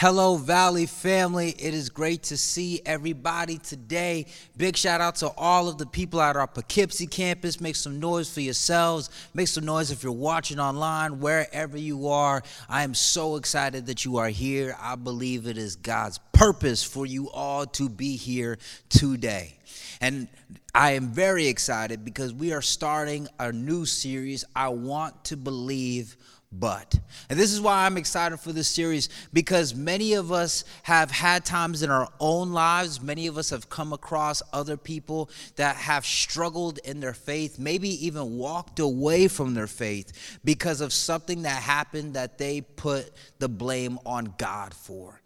Hello, Valley family. It is great to see everybody today. Big shout out to all of the people at our Poughkeepsie campus. Make some noise for yourselves. Make some noise if you're watching online, wherever you are. I am so excited that you are here. I believe it is God's purpose for you all to be here today. And I am very excited because we are starting a new series. I want to believe but. And this is why I'm excited for this series because many of us have had times in our own lives, many of us have come across other people that have struggled in their faith, maybe even walked away from their faith because of something that happened that they put the blame on God for.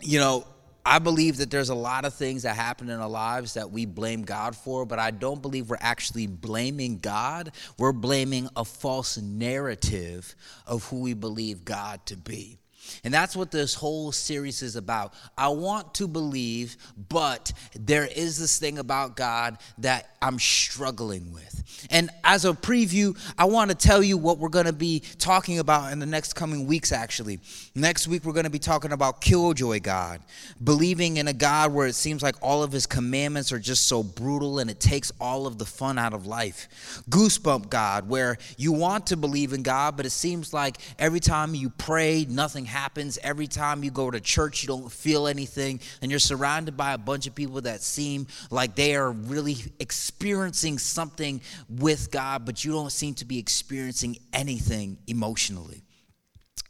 You know, I believe that there's a lot of things that happen in our lives that we blame God for, but I don't believe we're actually blaming God. We're blaming a false narrative of who we believe God to be. And that's what this whole series is about. I want to believe, but there is this thing about God that I'm struggling with. And as a preview, I want to tell you what we're going to be talking about in the next coming weeks, actually. Next week, we're going to be talking about Killjoy God, believing in a God where it seems like all of his commandments are just so brutal and it takes all of the fun out of life. Goosebump God, where you want to believe in God, but it seems like every time you pray, nothing happens. Every time you go to church, you don't feel anything, and you're surrounded by a bunch of people that seem like they are really experiencing something with God, but you don't seem to be experiencing anything emotionally.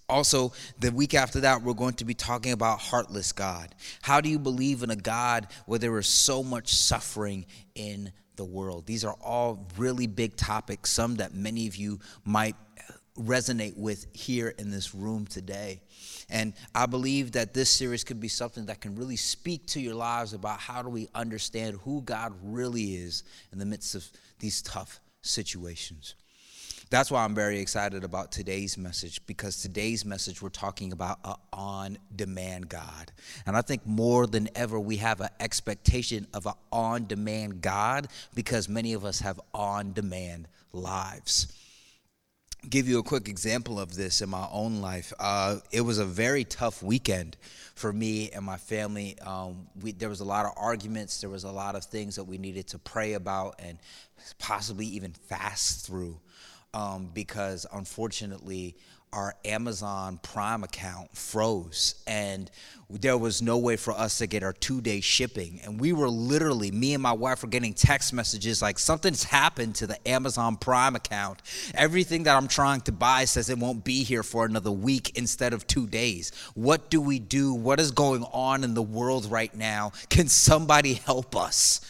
Also, the week after that, we're going to be talking about heartless God. How do you believe in a God where there is so much suffering in the world? These are all really big topics, some that many of you might resonate with here in this room today. And I believe that this series could be something that can really speak to your lives about how do we understand who God really is in the midst of these tough situations. That's why I'm very excited about today's message because today's message we're talking about an on demand God. And I think more than ever we have an expectation of an on demand God because many of us have on demand lives give you a quick example of this in my own life. Uh, it was a very tough weekend for me and my family. Um, we, there was a lot of arguments. There was a lot of things that we needed to pray about and possibly even fast through, um, because unfortunately, our Amazon Prime account froze and there was no way for us to get our two day shipping. And we were literally, me and my wife were getting text messages like, something's happened to the Amazon Prime account. Everything that I'm trying to buy says it won't be here for another week instead of two days. What do we do? What is going on in the world right now? Can somebody help us?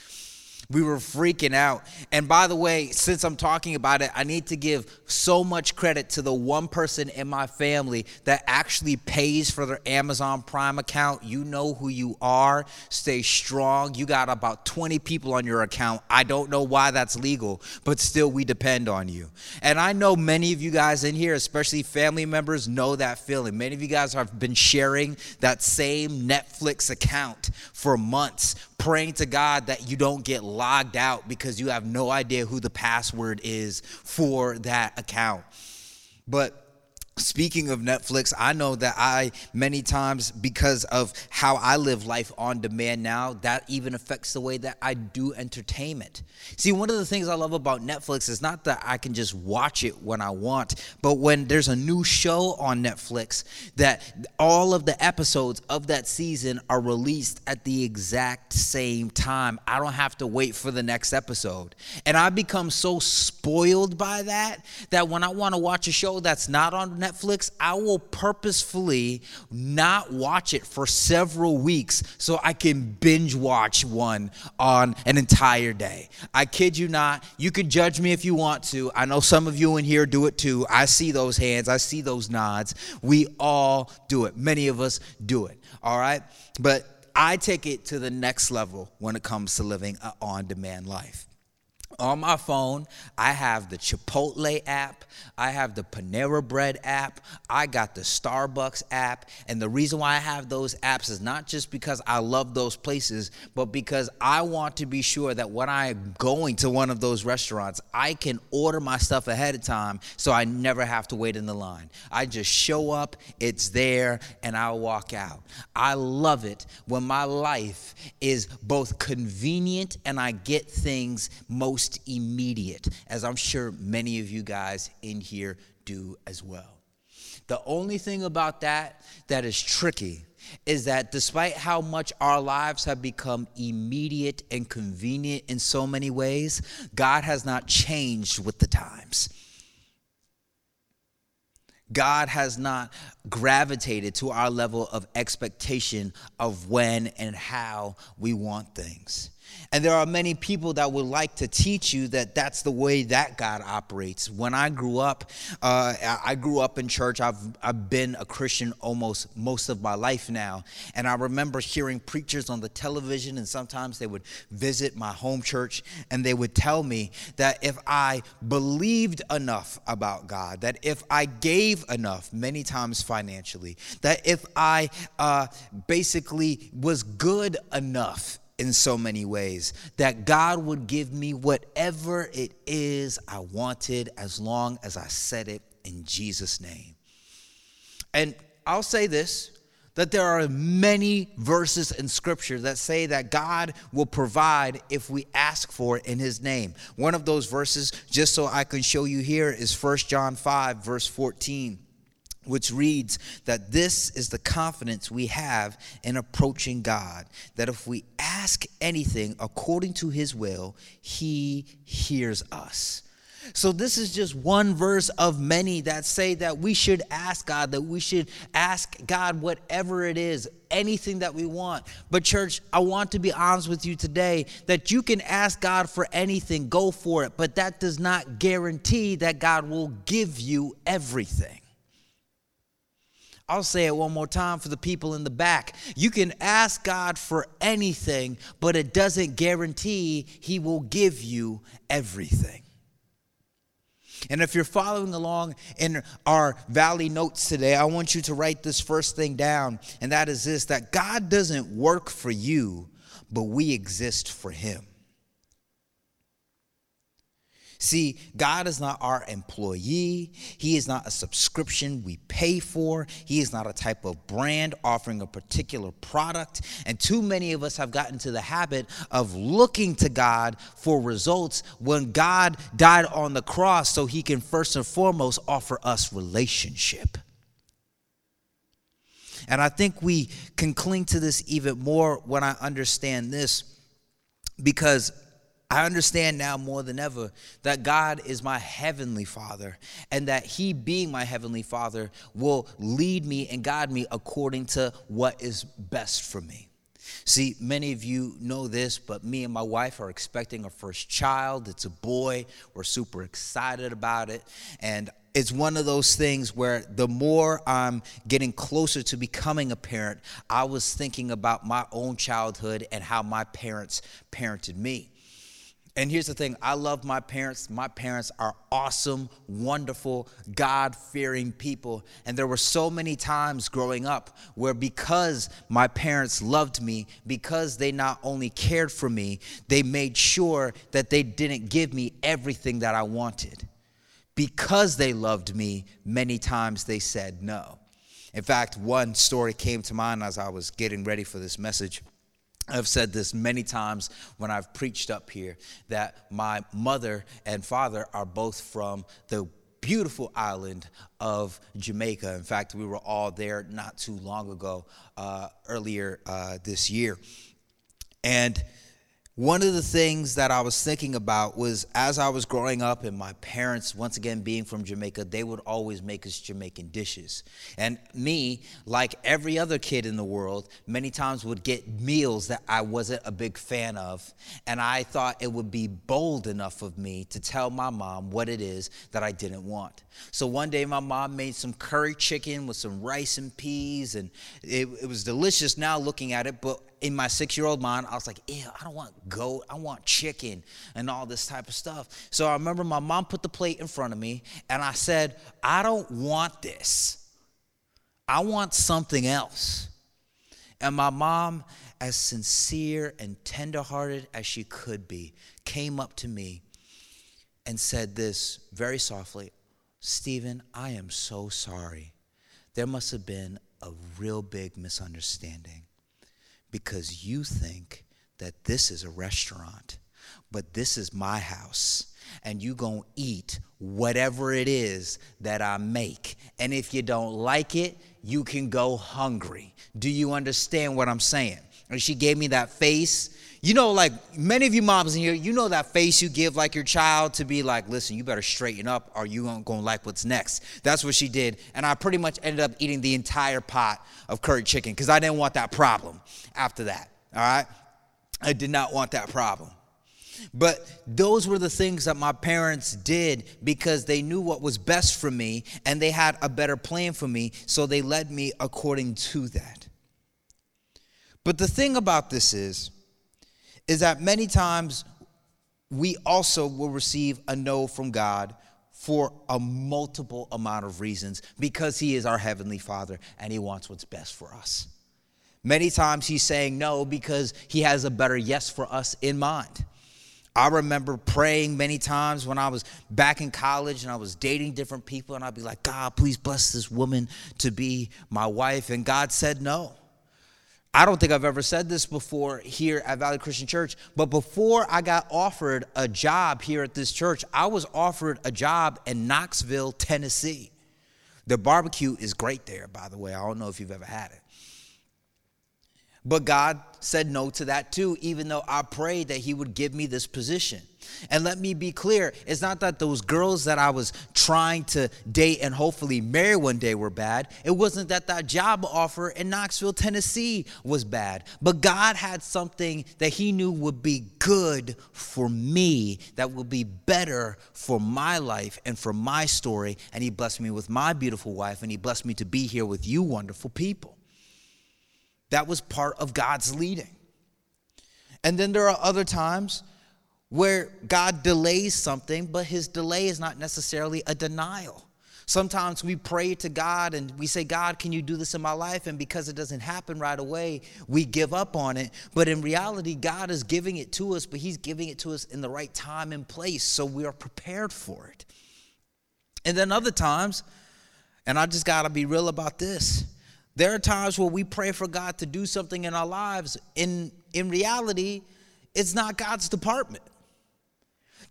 We were freaking out. And by the way, since I'm talking about it, I need to give so much credit to the one person in my family that actually pays for their Amazon Prime account. You know who you are. Stay strong. You got about 20 people on your account. I don't know why that's legal, but still, we depend on you. And I know many of you guys in here, especially family members, know that feeling. Many of you guys have been sharing that same Netflix account for months praying to God that you don't get logged out because you have no idea who the password is for that account. But Speaking of Netflix, I know that I, many times, because of how I live life on demand now, that even affects the way that I do entertainment. See, one of the things I love about Netflix is not that I can just watch it when I want, but when there's a new show on Netflix, that all of the episodes of that season are released at the exact same time. I don't have to wait for the next episode. And I become so spoiled by that that when I want to watch a show that's not on Netflix, I will purposefully not watch it for several weeks so I can binge watch one on an entire day. I kid you not. You can judge me if you want to. I know some of you in here do it too. I see those hands, I see those nods. We all do it. Many of us do it. All right? But I take it to the next level when it comes to living an on demand life. On my phone, I have the Chipotle app, I have the Panera Bread app, I got the Starbucks app. And the reason why I have those apps is not just because I love those places, but because I want to be sure that when I'm going to one of those restaurants, I can order my stuff ahead of time so I never have to wait in the line. I just show up, it's there, and I'll walk out. I love it when my life is both convenient and I get things most most immediate, as I'm sure many of you guys in here do as well. The only thing about that that is tricky is that despite how much our lives have become immediate and convenient in so many ways, God has not changed with the times. God has not gravitated to our level of expectation of when and how we want things. And there are many people that would like to teach you that that's the way that God operates. When I grew up, uh, I grew up in church. I've, I've been a Christian almost most of my life now. And I remember hearing preachers on the television, and sometimes they would visit my home church and they would tell me that if I believed enough about God, that if I gave enough, many times financially, that if I uh, basically was good enough, in so many ways that God would give me whatever it is I wanted as long as I said it in Jesus' name. And I'll say this that there are many verses in scripture that say that God will provide if we ask for it in his name. One of those verses just so I can show you here is 1 John 5 verse 14 which reads that this is the confidence we have in approaching God, that if we ask anything according to his will, he hears us. So, this is just one verse of many that say that we should ask God, that we should ask God whatever it is, anything that we want. But, church, I want to be honest with you today that you can ask God for anything, go for it, but that does not guarantee that God will give you everything. I'll say it one more time for the people in the back. You can ask God for anything, but it doesn't guarantee He will give you everything. And if you're following along in our Valley notes today, I want you to write this first thing down, and that is this that God doesn't work for you, but we exist for Him. See, God is not our employee. He is not a subscription we pay for. He is not a type of brand offering a particular product. And too many of us have gotten to the habit of looking to God for results when God died on the cross so he can first and foremost offer us relationship. And I think we can cling to this even more when I understand this because I understand now more than ever that God is my heavenly Father and that He, being my heavenly Father, will lead me and guide me according to what is best for me. See, many of you know this, but me and my wife are expecting our first child. It's a boy. We're super excited about it. And it's one of those things where the more I'm getting closer to becoming a parent, I was thinking about my own childhood and how my parents parented me. And here's the thing I love my parents. My parents are awesome, wonderful, God fearing people. And there were so many times growing up where, because my parents loved me, because they not only cared for me, they made sure that they didn't give me everything that I wanted. Because they loved me, many times they said no. In fact, one story came to mind as I was getting ready for this message. I've said this many times when I've preached up here that my mother and father are both from the beautiful island of Jamaica. In fact, we were all there not too long ago, uh, earlier uh, this year. And one of the things that I was thinking about was as I was growing up, and my parents, once again being from Jamaica, they would always make us Jamaican dishes. And me, like every other kid in the world, many times would get meals that I wasn't a big fan of. And I thought it would be bold enough of me to tell my mom what it is that I didn't want. So one day, my mom made some curry chicken with some rice and peas, and it, it was delicious now looking at it, but in my six year old mind, I was like, ew, I don't want goat. I want chicken and all this type of stuff. So I remember my mom put the plate in front of me and I said, I don't want this. I want something else. And my mom, as sincere and tenderhearted as she could be, came up to me and said this very softly Stephen, I am so sorry. There must have been a real big misunderstanding because you think that this is a restaurant, but this is my house and you to eat whatever it is that I make. And if you don't like it, you can go hungry. Do you understand what I'm saying? And she gave me that face. You know, like many of you moms in here, you know that face you give like your child to be like, listen, you better straighten up or you aren't gonna like what's next. That's what she did. And I pretty much ended up eating the entire pot of curry chicken because I didn't want that problem after that. All right? I did not want that problem. But those were the things that my parents did because they knew what was best for me and they had a better plan for me, so they led me according to that. But the thing about this is, is that many times we also will receive a no from God for a multiple amount of reasons because he is our heavenly father and he wants what's best for us. Many times he's saying no because he has a better yes for us in mind. I remember praying many times when I was back in college and I was dating different people, and I'd be like, God, please bless this woman to be my wife. And God said no. I don't think I've ever said this before here at Valley Christian Church, but before I got offered a job here at this church, I was offered a job in Knoxville, Tennessee. The barbecue is great there, by the way. I don't know if you've ever had it. But God said no to that too, even though I prayed that He would give me this position. And let me be clear it's not that those girls that I was trying to date and hopefully marry one day were bad. It wasn't that that job offer in Knoxville, Tennessee was bad. But God had something that He knew would be good for me, that would be better for my life and for my story. And He blessed me with my beautiful wife, and He blessed me to be here with you, wonderful people. That was part of God's leading. And then there are other times where God delays something, but his delay is not necessarily a denial. Sometimes we pray to God and we say, God, can you do this in my life? And because it doesn't happen right away, we give up on it. But in reality, God is giving it to us, but He's giving it to us in the right time and place. So we are prepared for it. And then other times, and I just got to be real about this there are times where we pray for God to do something in our lives. In, in reality, it's not God's department.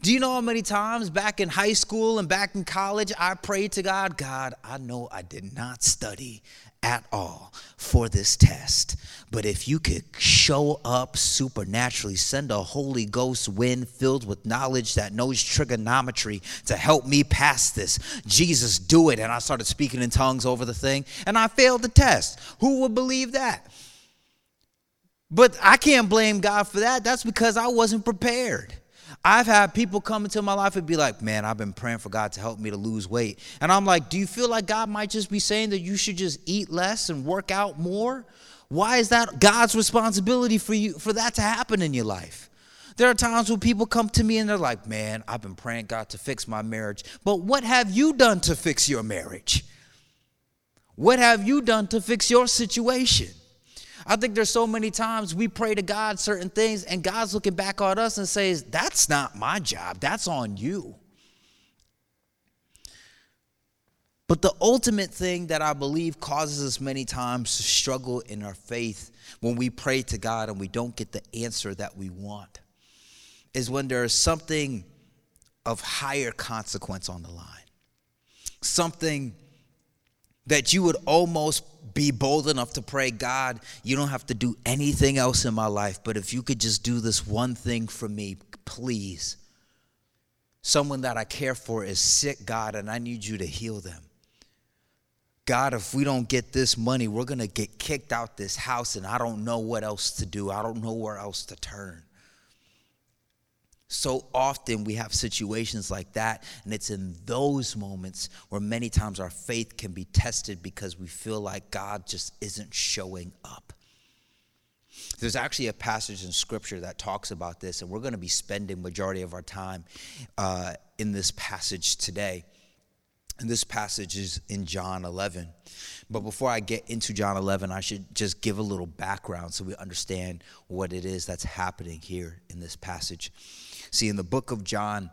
Do you know how many times back in high school and back in college I prayed to God, God, I know I did not study at all for this test. But if you could show up supernaturally, send a Holy Ghost wind filled with knowledge that knows trigonometry to help me pass this, Jesus, do it. And I started speaking in tongues over the thing, and I failed the test. Who would believe that? But I can't blame God for that. That's because I wasn't prepared. I've had people come into my life and be like, man, I've been praying for God to help me to lose weight. And I'm like, do you feel like God might just be saying that you should just eat less and work out more? Why is that God's responsibility for you for that to happen in your life? There are times when people come to me and they're like, man, I've been praying God to fix my marriage. But what have you done to fix your marriage? What have you done to fix your situation? I think there's so many times we pray to God certain things, and God's looking back at us and says, That's not my job, that's on you. But the ultimate thing that I believe causes us many times to struggle in our faith when we pray to God and we don't get the answer that we want is when there is something of higher consequence on the line. Something that you would almost be bold enough to pray, God, you don't have to do anything else in my life, but if you could just do this one thing for me, please. Someone that I care for is sick, God, and I need you to heal them. God, if we don't get this money, we're going to get kicked out this house, and I don't know what else to do. I don't know where else to turn. So often we have situations like that, and it's in those moments where many times our faith can be tested because we feel like God just isn't showing up. There's actually a passage in scripture that talks about this, and we're going to be spending majority of our time uh, in this passage today. And this passage is in John 11. But before I get into John 11, I should just give a little background so we understand what it is that's happening here in this passage. See, in the book of John,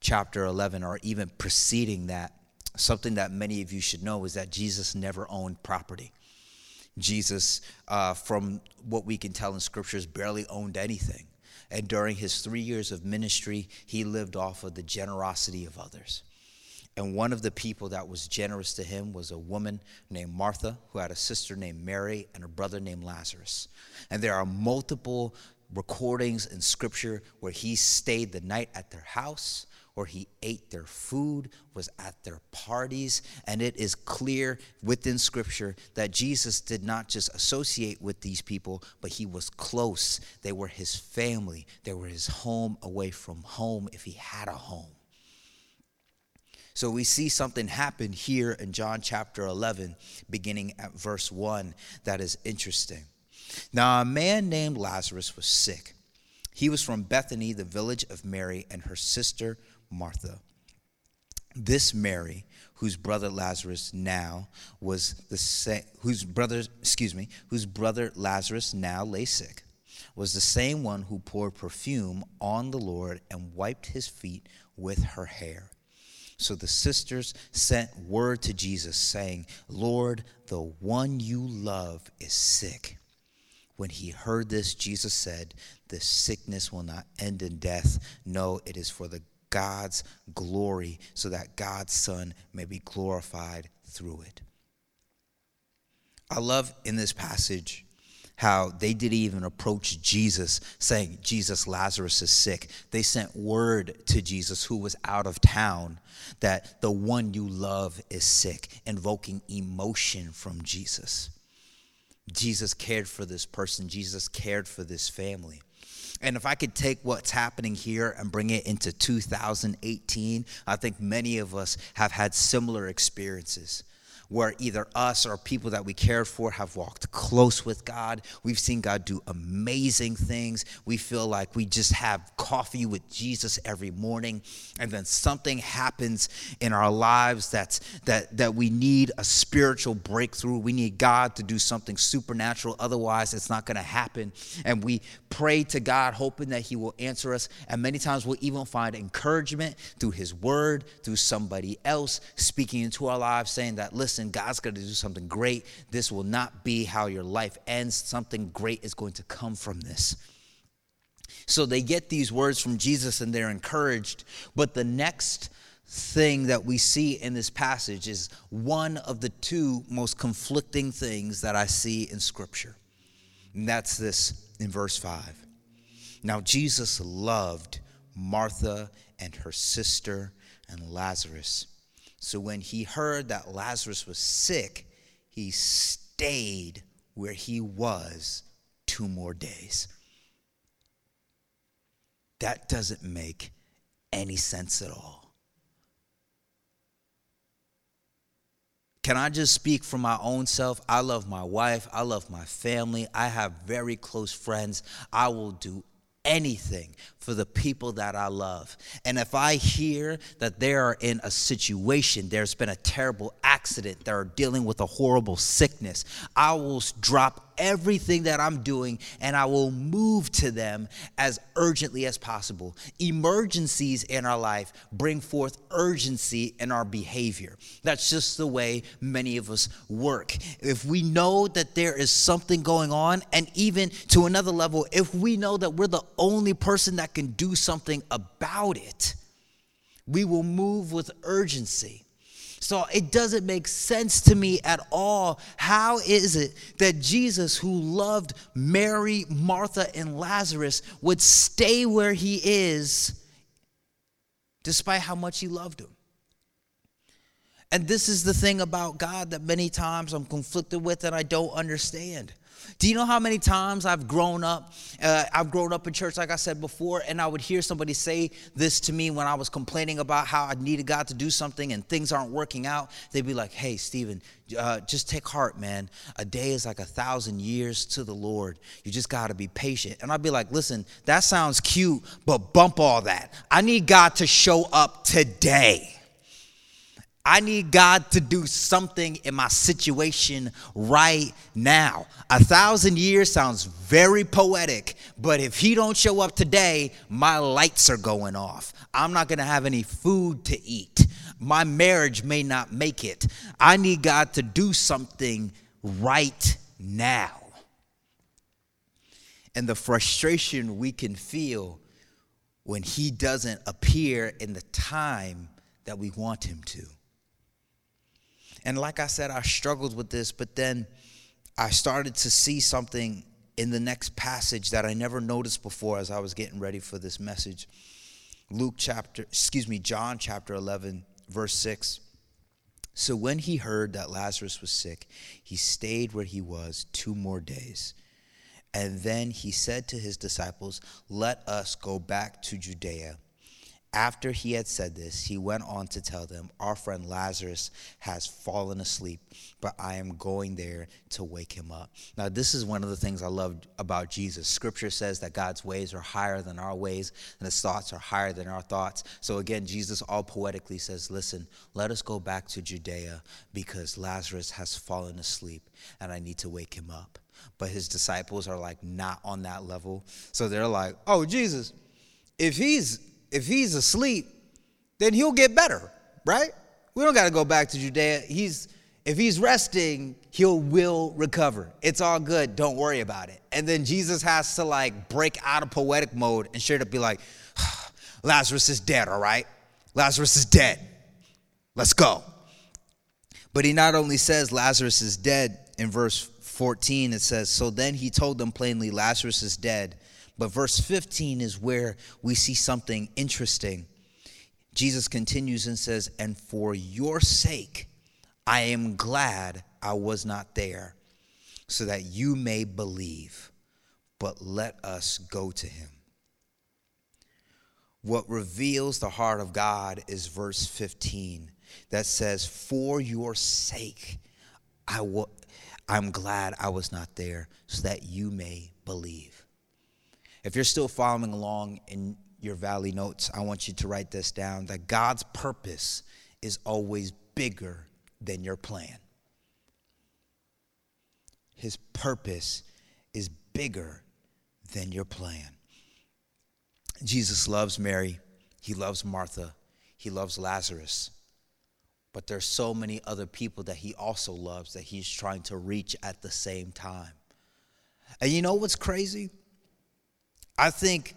chapter 11, or even preceding that, something that many of you should know is that Jesus never owned property. Jesus, uh, from what we can tell in scriptures, barely owned anything. And during his three years of ministry, he lived off of the generosity of others. And one of the people that was generous to him was a woman named Martha, who had a sister named Mary and a brother named Lazarus. And there are multiple recordings in scripture where he stayed the night at their house or he ate their food, was at their parties. And it is clear within Scripture that Jesus did not just associate with these people, but he was close. They were his family, they were his home away from home if he had a home. So we see something happen here in John chapter 11, beginning at verse 1, that is interesting. Now, a man named Lazarus was sick. He was from Bethany, the village of Mary and her sister Martha. This Mary, whose brother Lazarus now was the same, whose brother, excuse me, whose brother Lazarus now lay sick, was the same one who poured perfume on the Lord and wiped his feet with her hair. So the sisters sent word to Jesus, saying, Lord, the one you love is sick. When he heard this, Jesus said, The sickness will not end in death. No, it is for the God's glory so that God's Son may be glorified through it. I love in this passage how they didn't even approach Jesus saying, Jesus, Lazarus is sick. They sent word to Jesus, who was out of town, that the one you love is sick, invoking emotion from Jesus. Jesus cared for this person, Jesus cared for this family. And if I could take what's happening here and bring it into 2018, I think many of us have had similar experiences where either us or people that we cared for have walked close with God. We've seen God do amazing things. We feel like we just have coffee with Jesus every morning, and then something happens in our lives that's that that we need a spiritual breakthrough. We need God to do something supernatural. Otherwise, it's not going to happen. And we pray to God, hoping that He will answer us. And many times we'll even find encouragement through His Word, through somebody else speaking into our lives, saying that, listen listen, God's going to do something great. This will not be how your life ends. Something great is going to come from this. So they get these words from Jesus and they're encouraged. But the next thing that we see in this passage is one of the two most conflicting things that I see in Scripture. And that's this in verse 5. Now, Jesus loved Martha and her sister and Lazarus. So when he heard that Lazarus was sick, he stayed where he was two more days. That doesn't make any sense at all. Can I just speak for my own self? I love my wife. I love my family. I have very close friends. I will do anything for the people that I love. And if I hear that they are in a situation, there's been a terrible accident, they're dealing with a horrible sickness, I will drop everything that I'm doing and I will move to them as urgently as possible. Emergencies in our life bring forth urgency in our behavior. That's just the way many of us work. If we know that there is something going on, and even to another level, if we know that we're the only person that can do something about it, we will move with urgency. So it doesn't make sense to me at all. How is it that Jesus, who loved Mary, Martha, and Lazarus, would stay where he is despite how much he loved them? And this is the thing about God that many times I'm conflicted with and I don't understand. Do you know how many times I've grown up? Uh, I've grown up in church, like I said before, and I would hear somebody say this to me when I was complaining about how I needed God to do something and things aren't working out. They'd be like, hey, Stephen, uh, just take heart, man. A day is like a thousand years to the Lord. You just got to be patient. And I'd be like, listen, that sounds cute, but bump all that. I need God to show up today. I need God to do something in my situation right now. A thousand years sounds very poetic, but if he don't show up today, my lights are going off. I'm not going to have any food to eat. My marriage may not make it. I need God to do something right now. And the frustration we can feel when he doesn't appear in the time that we want him to. And like I said, I struggled with this, but then I started to see something in the next passage that I never noticed before as I was getting ready for this message. Luke chapter, excuse me, John chapter 11, verse 6. So when he heard that Lazarus was sick, he stayed where he was two more days. And then he said to his disciples, Let us go back to Judea. After he had said this, he went on to tell them, Our friend Lazarus has fallen asleep, but I am going there to wake him up. Now, this is one of the things I love about Jesus. Scripture says that God's ways are higher than our ways, and his thoughts are higher than our thoughts. So, again, Jesus all poetically says, Listen, let us go back to Judea because Lazarus has fallen asleep, and I need to wake him up. But his disciples are like not on that level. So they're like, Oh, Jesus, if he's if he's asleep, then he'll get better, right? We don't got to go back to Judea. He's if he's resting, he'll will recover. It's all good. Don't worry about it. And then Jesus has to like break out of poetic mode and straight up be like, Lazarus is dead, all right? Lazarus is dead. Let's go. But he not only says Lazarus is dead in verse 14, it says, So then he told them plainly, Lazarus is dead. But verse 15 is where we see something interesting. Jesus continues and says, And for your sake, I am glad I was not there, so that you may believe. But let us go to him. What reveals the heart of God is verse 15 that says, For your sake, I w- I'm glad I was not there, so that you may believe. If you're still following along in your valley notes, I want you to write this down that God's purpose is always bigger than your plan. His purpose is bigger than your plan. Jesus loves Mary, he loves Martha, he loves Lazarus. But there's so many other people that he also loves that he's trying to reach at the same time. And you know what's crazy? I think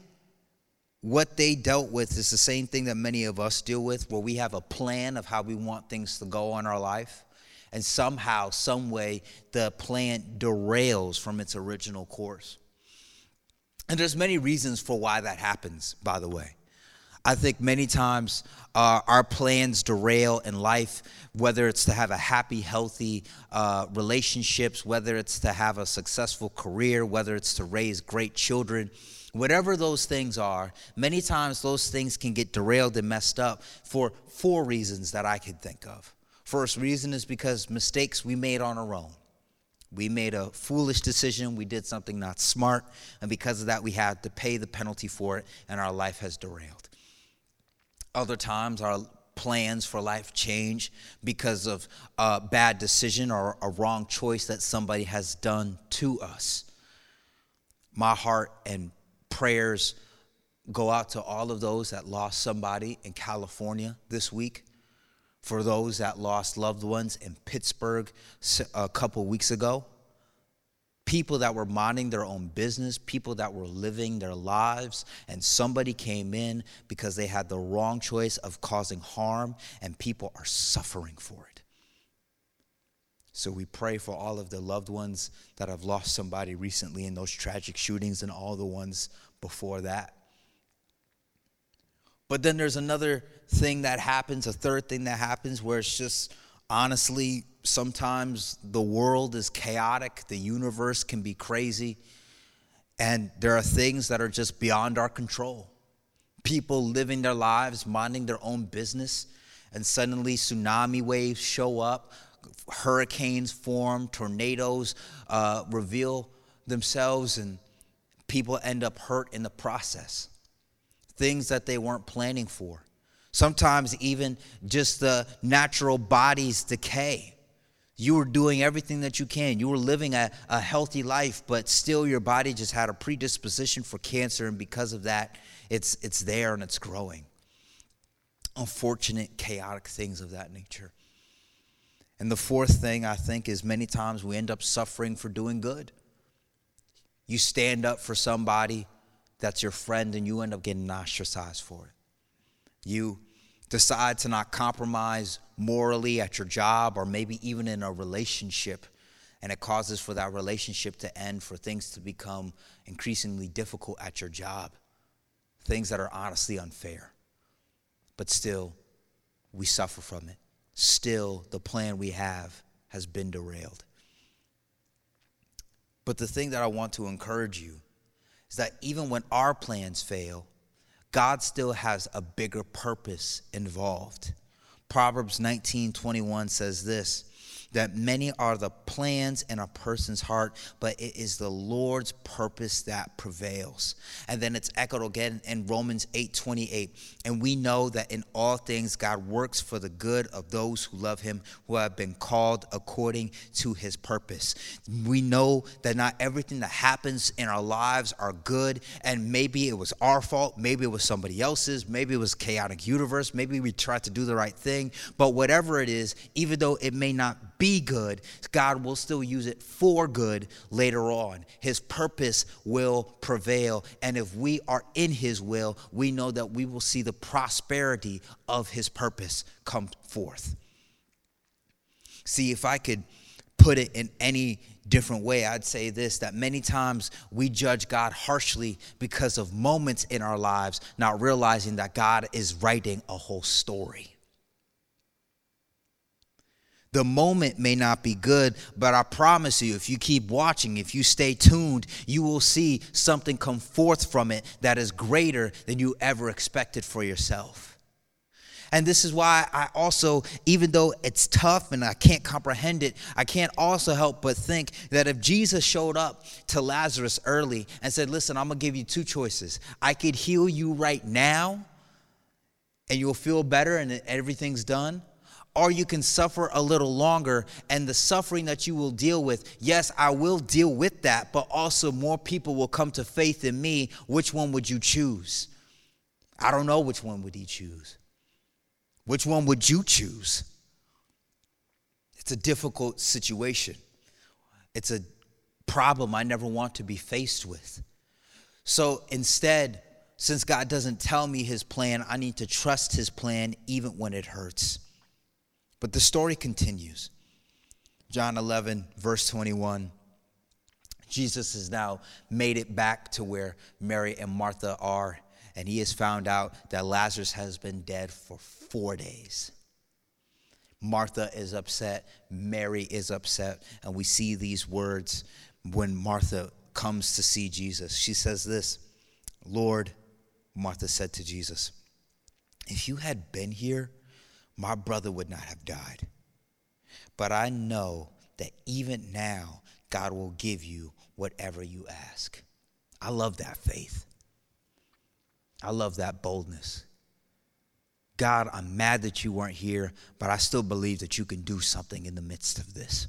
what they dealt with is the same thing that many of us deal with, where we have a plan of how we want things to go in our life. And somehow, some way, the plan derails from its original course. And there's many reasons for why that happens, by the way. I think many times uh, our plans derail in life, whether it's to have a happy, healthy uh, relationships, whether it's to have a successful career, whether it's to raise great children whatever those things are, many times those things can get derailed and messed up for four reasons that I can think of. First reason is because mistakes we made on our own. We made a foolish decision, we did something not smart, and because of that, we had to pay the penalty for it, and our life has derailed. Other times, our plans for life change because of a bad decision or a wrong choice that somebody has done to us. My heart and prayers go out to all of those that lost somebody in California this week, for those that lost loved ones in Pittsburgh a couple weeks ago, people that were minding their own business, people that were living their lives, and somebody came in because they had the wrong choice of causing harm, and people are suffering for it. So we pray for all of the loved ones that have lost somebody recently in those tragic shootings and all the ones before that. But then there's another thing that happens, a third thing that happens where it's just honestly, sometimes the world is chaotic, the universe can be crazy, and there are things that are just beyond our control. People living their lives, minding their own business, and suddenly tsunami waves show up, hurricanes form, tornadoes uh, reveal themselves, and people end up hurt in the process. Things that they weren't planning for. Sometimes, even just the natural body's decay. You were doing everything that you can. You were living a, a healthy life, but still your body just had a predisposition for cancer, and because of that, it's, it's there and it's growing. Unfortunate, chaotic things of that nature. And the fourth thing I think is many times we end up suffering for doing good. You stand up for somebody that's your friend and you end up getting ostracized for it. You decide to not compromise morally at your job or maybe even in a relationship, and it causes for that relationship to end, for things to become increasingly difficult at your job. Things that are honestly unfair. But still, we suffer from it still the plan we have has been derailed. But the thing that I want to encourage you is that even when our plans fail, God still has a bigger purpose involved. Proverbs 19:21 says this, that many are the plans in a person's heart, but it is the Lord's purpose that prevails. And then it's echoed again in Romans 8 28. And we know that in all things God works for the good of those who love him, who have been called according to his purpose. We know that not everything that happens in our lives are good, and maybe it was our fault, maybe it was somebody else's, maybe it was chaotic universe, maybe we tried to do the right thing, but whatever it is, even though it may not be good, God will still use it for good later on. His purpose will prevail. And if we are in His will, we know that we will see the prosperity of His purpose come forth. See, if I could put it in any different way, I'd say this that many times we judge God harshly because of moments in our lives, not realizing that God is writing a whole story. The moment may not be good, but I promise you, if you keep watching, if you stay tuned, you will see something come forth from it that is greater than you ever expected for yourself. And this is why I also, even though it's tough and I can't comprehend it, I can't also help but think that if Jesus showed up to Lazarus early and said, Listen, I'm gonna give you two choices. I could heal you right now and you'll feel better and everything's done or you can suffer a little longer and the suffering that you will deal with yes i will deal with that but also more people will come to faith in me. Which one would you choose? I don't know which one would he choose. Which one would you choose? It's a difficult situation. It's a problem i never want to be faced with. So instead since god doesn't tell me his plan i need to trust his plan even when it hurts but the story continues. John 11, verse 21. Jesus has now made it back to where Mary and Martha are, and he has found out that Lazarus has been dead for four days. Martha is upset, Mary is upset, and we see these words when Martha comes to see Jesus. She says this Lord, Martha said to Jesus, if you had been here, my brother would not have died. But I know that even now, God will give you whatever you ask. I love that faith. I love that boldness. God, I'm mad that you weren't here, but I still believe that you can do something in the midst of this.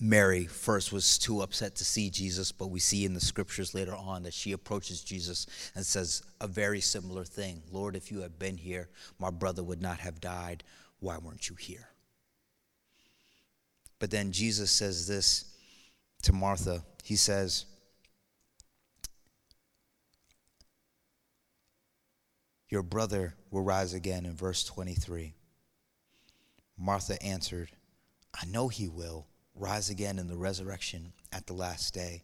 Mary first was too upset to see Jesus, but we see in the scriptures later on that she approaches Jesus and says a very similar thing Lord, if you had been here, my brother would not have died. Why weren't you here? But then Jesus says this to Martha. He says, Your brother will rise again in verse 23. Martha answered, I know he will rise again in the resurrection at the last day.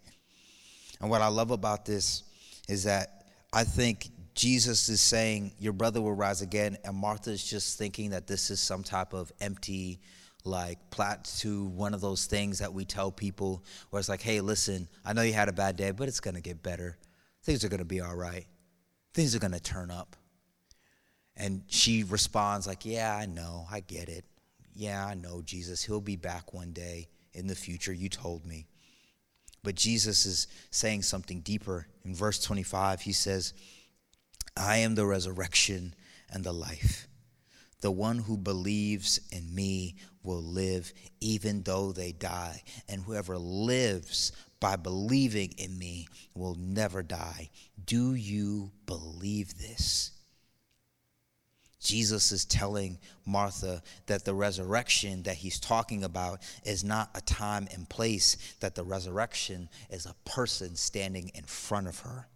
And what I love about this is that I think Jesus is saying, Your brother will rise again, and Martha is just thinking that this is some type of empty, like platitude, one of those things that we tell people where it's like, Hey, listen, I know you had a bad day, but it's gonna get better. Things are gonna be all right. Things are gonna turn up. And she responds, like, Yeah, I know, I get it. Yeah, I know, Jesus. He'll be back one day in the future. You told me. But Jesus is saying something deeper. In verse 25, he says, I am the resurrection and the life. The one who believes in me will live even though they die. And whoever lives by believing in me will never die. Do you believe this? Jesus is telling Martha that the resurrection that he's talking about is not a time and place, that the resurrection is a person standing in front of her.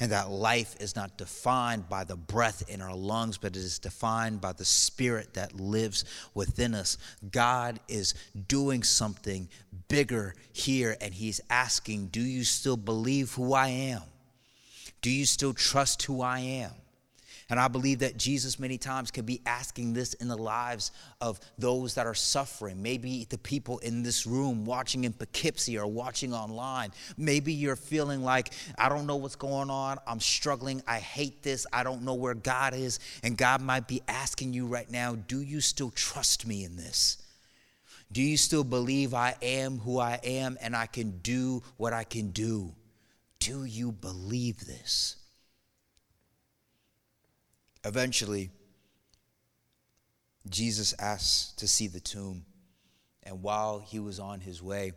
And that life is not defined by the breath in our lungs, but it is defined by the spirit that lives within us. God is doing something bigger here, and He's asking, Do you still believe who I am? Do you still trust who I am? And I believe that Jesus many times can be asking this in the lives of those that are suffering. Maybe the people in this room watching in Poughkeepsie or watching online. Maybe you're feeling like, I don't know what's going on. I'm struggling. I hate this. I don't know where God is. And God might be asking you right now, do you still trust me in this? Do you still believe I am who I am and I can do what I can do? Do you believe this? Eventually, Jesus asked to see the tomb. And while he was on his way,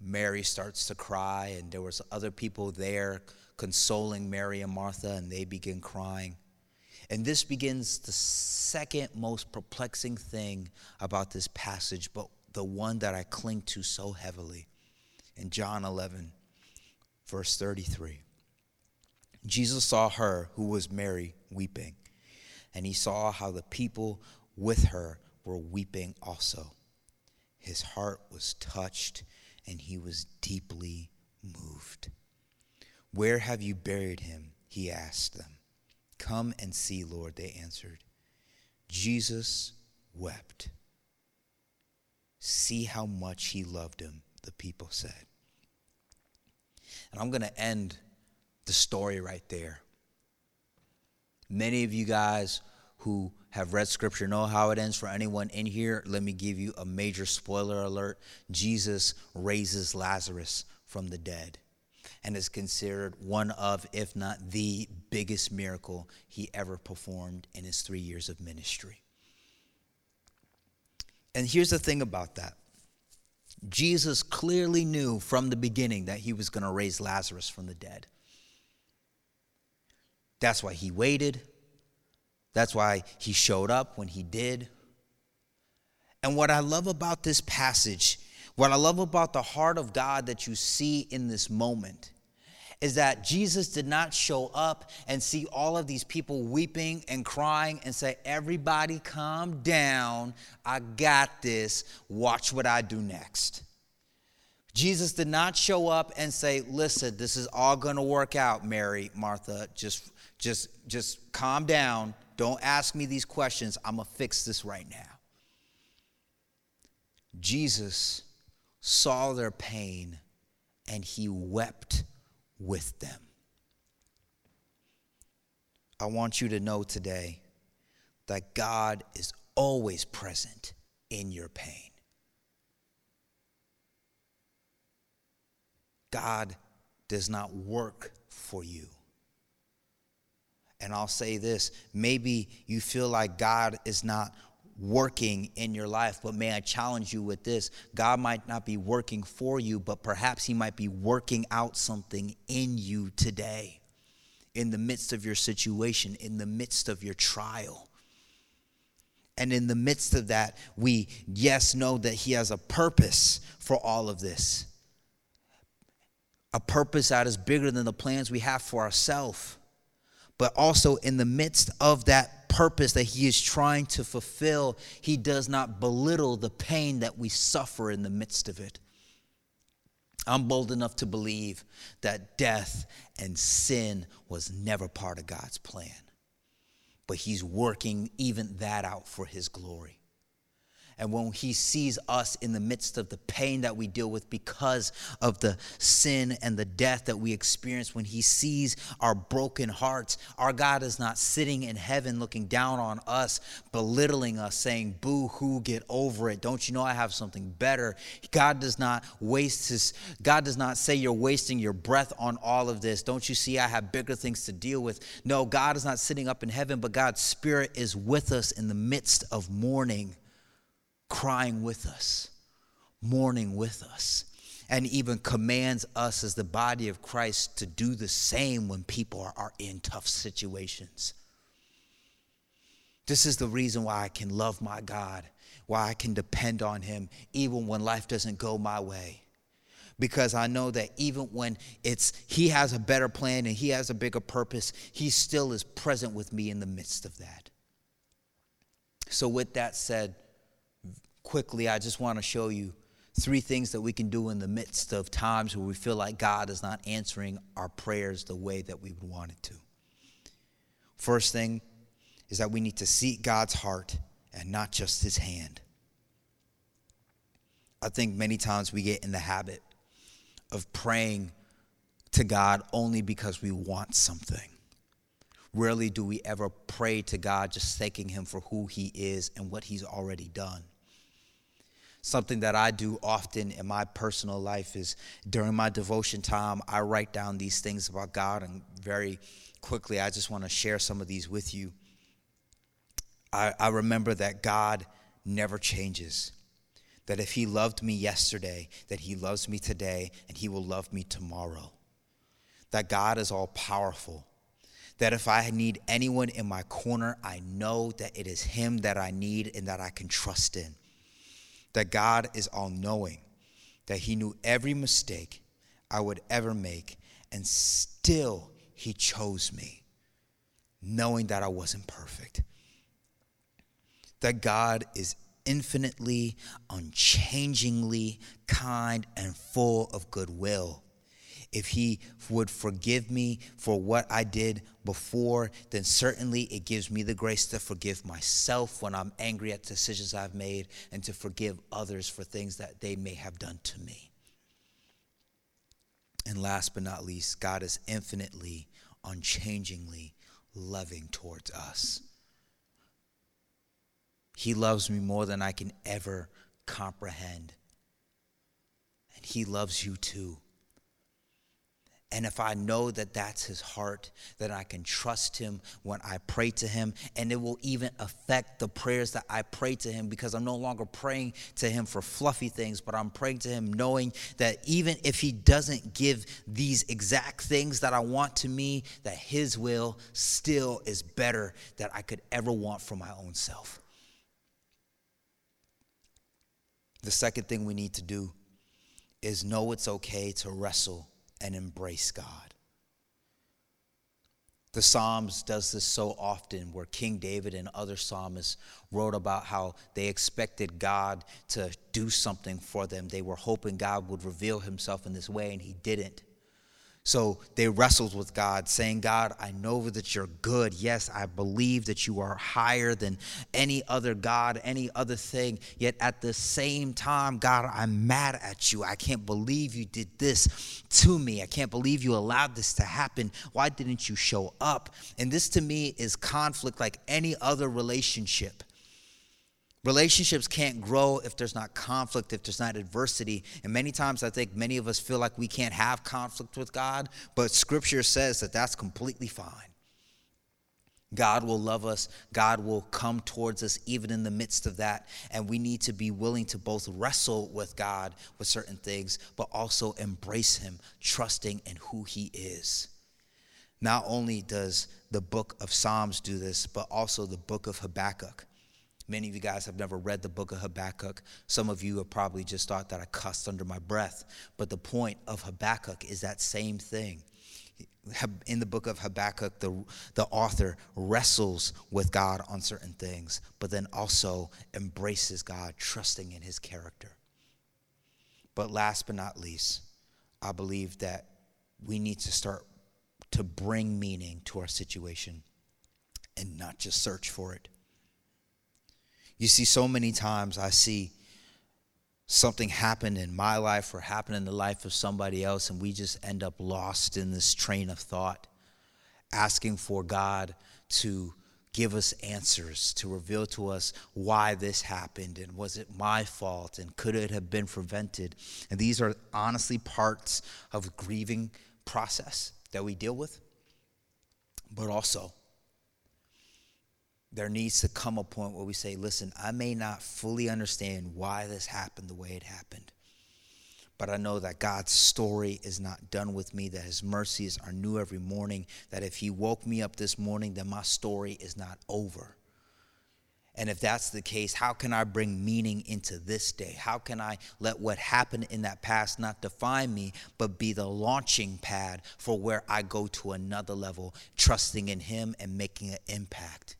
Mary starts to cry, and there was other people there consoling Mary and Martha, and they begin crying. And this begins the second most perplexing thing about this passage, but the one that I cling to so heavily. In John 11, verse 33. Jesus saw her, who was Mary, weeping, and he saw how the people with her were weeping also. His heart was touched, and he was deeply moved. Where have you buried him? He asked them. Come and see, Lord, they answered. Jesus wept. See how much he loved him, the people said. And I'm going to end the story right there. Many of you guys who have read scripture know how it ends. For anyone in here, let me give you a major spoiler alert. Jesus raises Lazarus from the dead and is considered one of, if not the biggest miracle he ever performed in his three years of ministry. And here's the thing about that Jesus clearly knew from the beginning that he was going to raise Lazarus from the dead. That's why he waited. That's why he showed up when he did. And what I love about this passage, what I love about the heart of God that you see in this moment, is that Jesus did not show up and see all of these people weeping and crying and say, Everybody calm down. I got this. Watch what I do next. Jesus did not show up and say, Listen, this is all going to work out, Mary, Martha. Just just, just calm down. Don't ask me these questions. I'm going to fix this right now. Jesus saw their pain and he wept with them. I want you to know today that God is always present in your pain. God does not work for you. And I'll say this maybe you feel like God is not working in your life, but may I challenge you with this? God might not be working for you, but perhaps He might be working out something in you today, in the midst of your situation, in the midst of your trial. And in the midst of that, we, yes, know that He has a purpose for all of this. A purpose that is bigger than the plans we have for ourselves but also in the midst of that purpose that he is trying to fulfill, he does not belittle the pain that we suffer in the midst of it. I'm bold enough to believe that death and sin was never part of God's plan. But He's working even that out for His glory. And when he sees us in the midst of the pain that we deal with because of the sin and the death that we experience, when he sees our broken hearts, our God is not sitting in heaven looking down on us, belittling us, saying, Boo hoo, get over it. Don't you know I have something better? God does not waste his, God does not say you're wasting your breath on all of this. Don't you see I have bigger things to deal with? No, God is not sitting up in heaven, but God's Spirit is with us in the midst of mourning crying with us, mourning with us, and even commands us as the body of Christ to do the same when people are, in tough situations. This is the reason why I can love my God, why I can depend on Him even when life doesn't go my way. Because I know that even when it's He has a better plan and He has a bigger purpose, He still is present with me in the midst of that. So, with that said, quickly, I just want to show you three things that we can do in the midst of times where we feel like God is not answering our prayers the way that we would want it to. First thing is that we need to seek God's heart and not just his hand. I think many times we get in the habit of praying to God only because we want something. Rarely do we ever pray to God just thanking Him for who He is and what He's already done something that I do often in my personal life is during my devotion time, I write down these things about God, and very quickly, I just want to share some of these with you. I, I remember that God never changes. That if He loved me yesterday, that He loves me today, and He will love me tomorrow. That God is all powerful that if I need anyone in my corner, I know that it is Him that I need and that I can trust in that God is all knowing, that He knew every mistake I would ever make, and still He chose me, knowing that I wasn't perfect. That God is infinitely, unchangingly kind and full of goodwill if he would forgive me for what I did before, then certainly it gives me the grace to forgive myself when I'm angry at decisions I've made and to forgive others for things that they may have done to me. And last but not least, God is infinitely, unchangingly loving towards us. He loves me more than I can ever comprehend. And He loves you too. And if I know that that's his heart, then I can trust him when I pray to him. And it will even affect the prayers that I pray to him because I'm no longer praying to him for fluffy things, but I'm praying to him knowing that even if he doesn't give these exact things that I want to me, that his will still is better than I could ever want for my own self. The second thing we need to do is know it's okay to wrestle and embrace God. The Psalms does this so often where King David and other psalmists wrote about how they expected God to do something for them. They were hoping God would reveal himself in this way and he didn't. So they wrestled with God, saying, God, I know that you're good. Yes, I believe that you are higher than any other God, any other thing. Yet at the same time, God, I'm mad at you. I can't believe you did this to me. I can't believe you allowed this to happen. Why didn't you show up? And this to me is conflict like any other relationship. Relationships can't grow if there's not conflict, if there's not adversity. And many times I think many of us feel like we can't have conflict with God, but scripture says that that's completely fine. God will love us. God will come towards us even in the midst of that. And we need to be willing to both wrestle with God with certain things, but also embrace Him, trusting in who He is. Not only does the book of Psalms do this, but also the book of Habakkuk. Many of you guys have never read the book of Habakkuk. Some of you have probably just thought that I cussed under my breath. But the point of Habakkuk is that same thing. In the book of Habakkuk, the, the author wrestles with God on certain things, but then also embraces God, trusting in his character. But last but not least, I believe that we need to start to bring meaning to our situation and not just search for it. You see, so many times I see something happen in my life or happen in the life of somebody else, and we just end up lost in this train of thought, asking for God to give us answers, to reveal to us why this happened, and was it my fault, and could it have been prevented? And these are honestly parts of grieving process that we deal with, but also there needs to come a point where we say, listen, I may not fully understand why this happened the way it happened, but I know that God's story is not done with me, that His mercies are new every morning, that if He woke me up this morning, then my story is not over. And if that's the case, how can I bring meaning into this day? How can I let what happened in that past not define me, but be the launching pad for where I go to another level, trusting in Him and making an impact?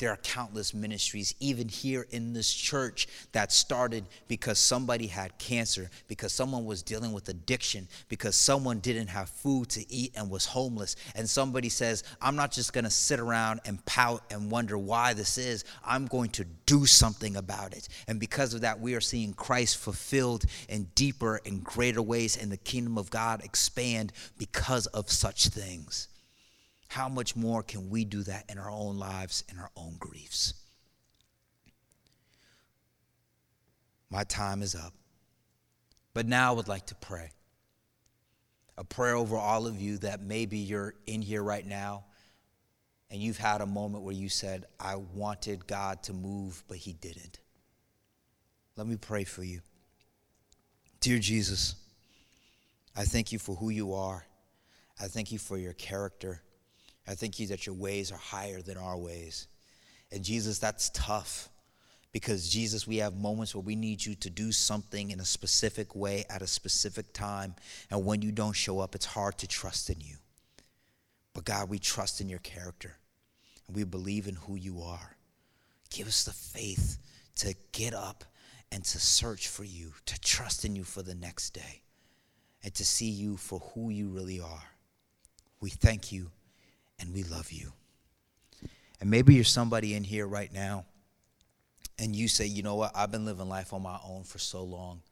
There are countless ministries, even here in this church, that started because somebody had cancer, because someone was dealing with addiction, because someone didn't have food to eat and was homeless. And somebody says, I'm not just going to sit around and pout and wonder why this is. I'm going to do something about it. And because of that, we are seeing Christ fulfilled in deeper and greater ways, and the kingdom of God expand because of such things how much more can we do that in our own lives, and our own griefs? My time is up. But now I would like to pray. A prayer over all of you that maybe you're in here right now and you've had a moment where you said, I wanted God to move, but He didn't. Let me pray for you. Dear Jesus, I thank you for who you are. I thank you for your character. I thank you that your ways are higher than our ways. And Jesus, that's tough because Jesus, we have moments where we need you to do something in a specific way at a specific time. And when you don't show up, it's hard to trust in you. But God, we trust in your character and we believe in who you are. Give us the faith to get up and to search for you, to trust in you for the next day, and to see you for who you really are. We thank you and we love you. And maybe you're somebody in here right now and you say, you know what, I've been living life on my own for so long.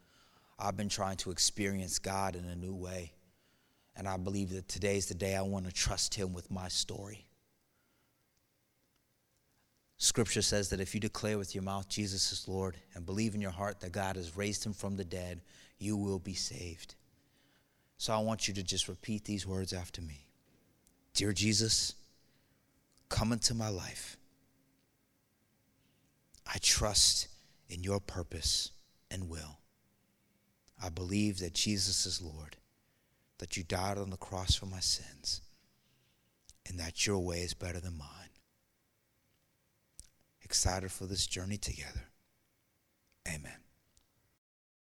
I've been trying to experience God in a new way. And I believe that today's the day I want to trust Him with my story. Scripture says that if you declare with your mouth Jesus is Lord and believe in your heart that God has raised him from the dead, you will be saved. So I want you to just repeat these words after me. Dear Jesus, come into my life. I trust in your purpose and will. I believe that Jesus is Lord, that you died on the cross for my sins, and that your way is better than mine. Excited for this journey together. Amen.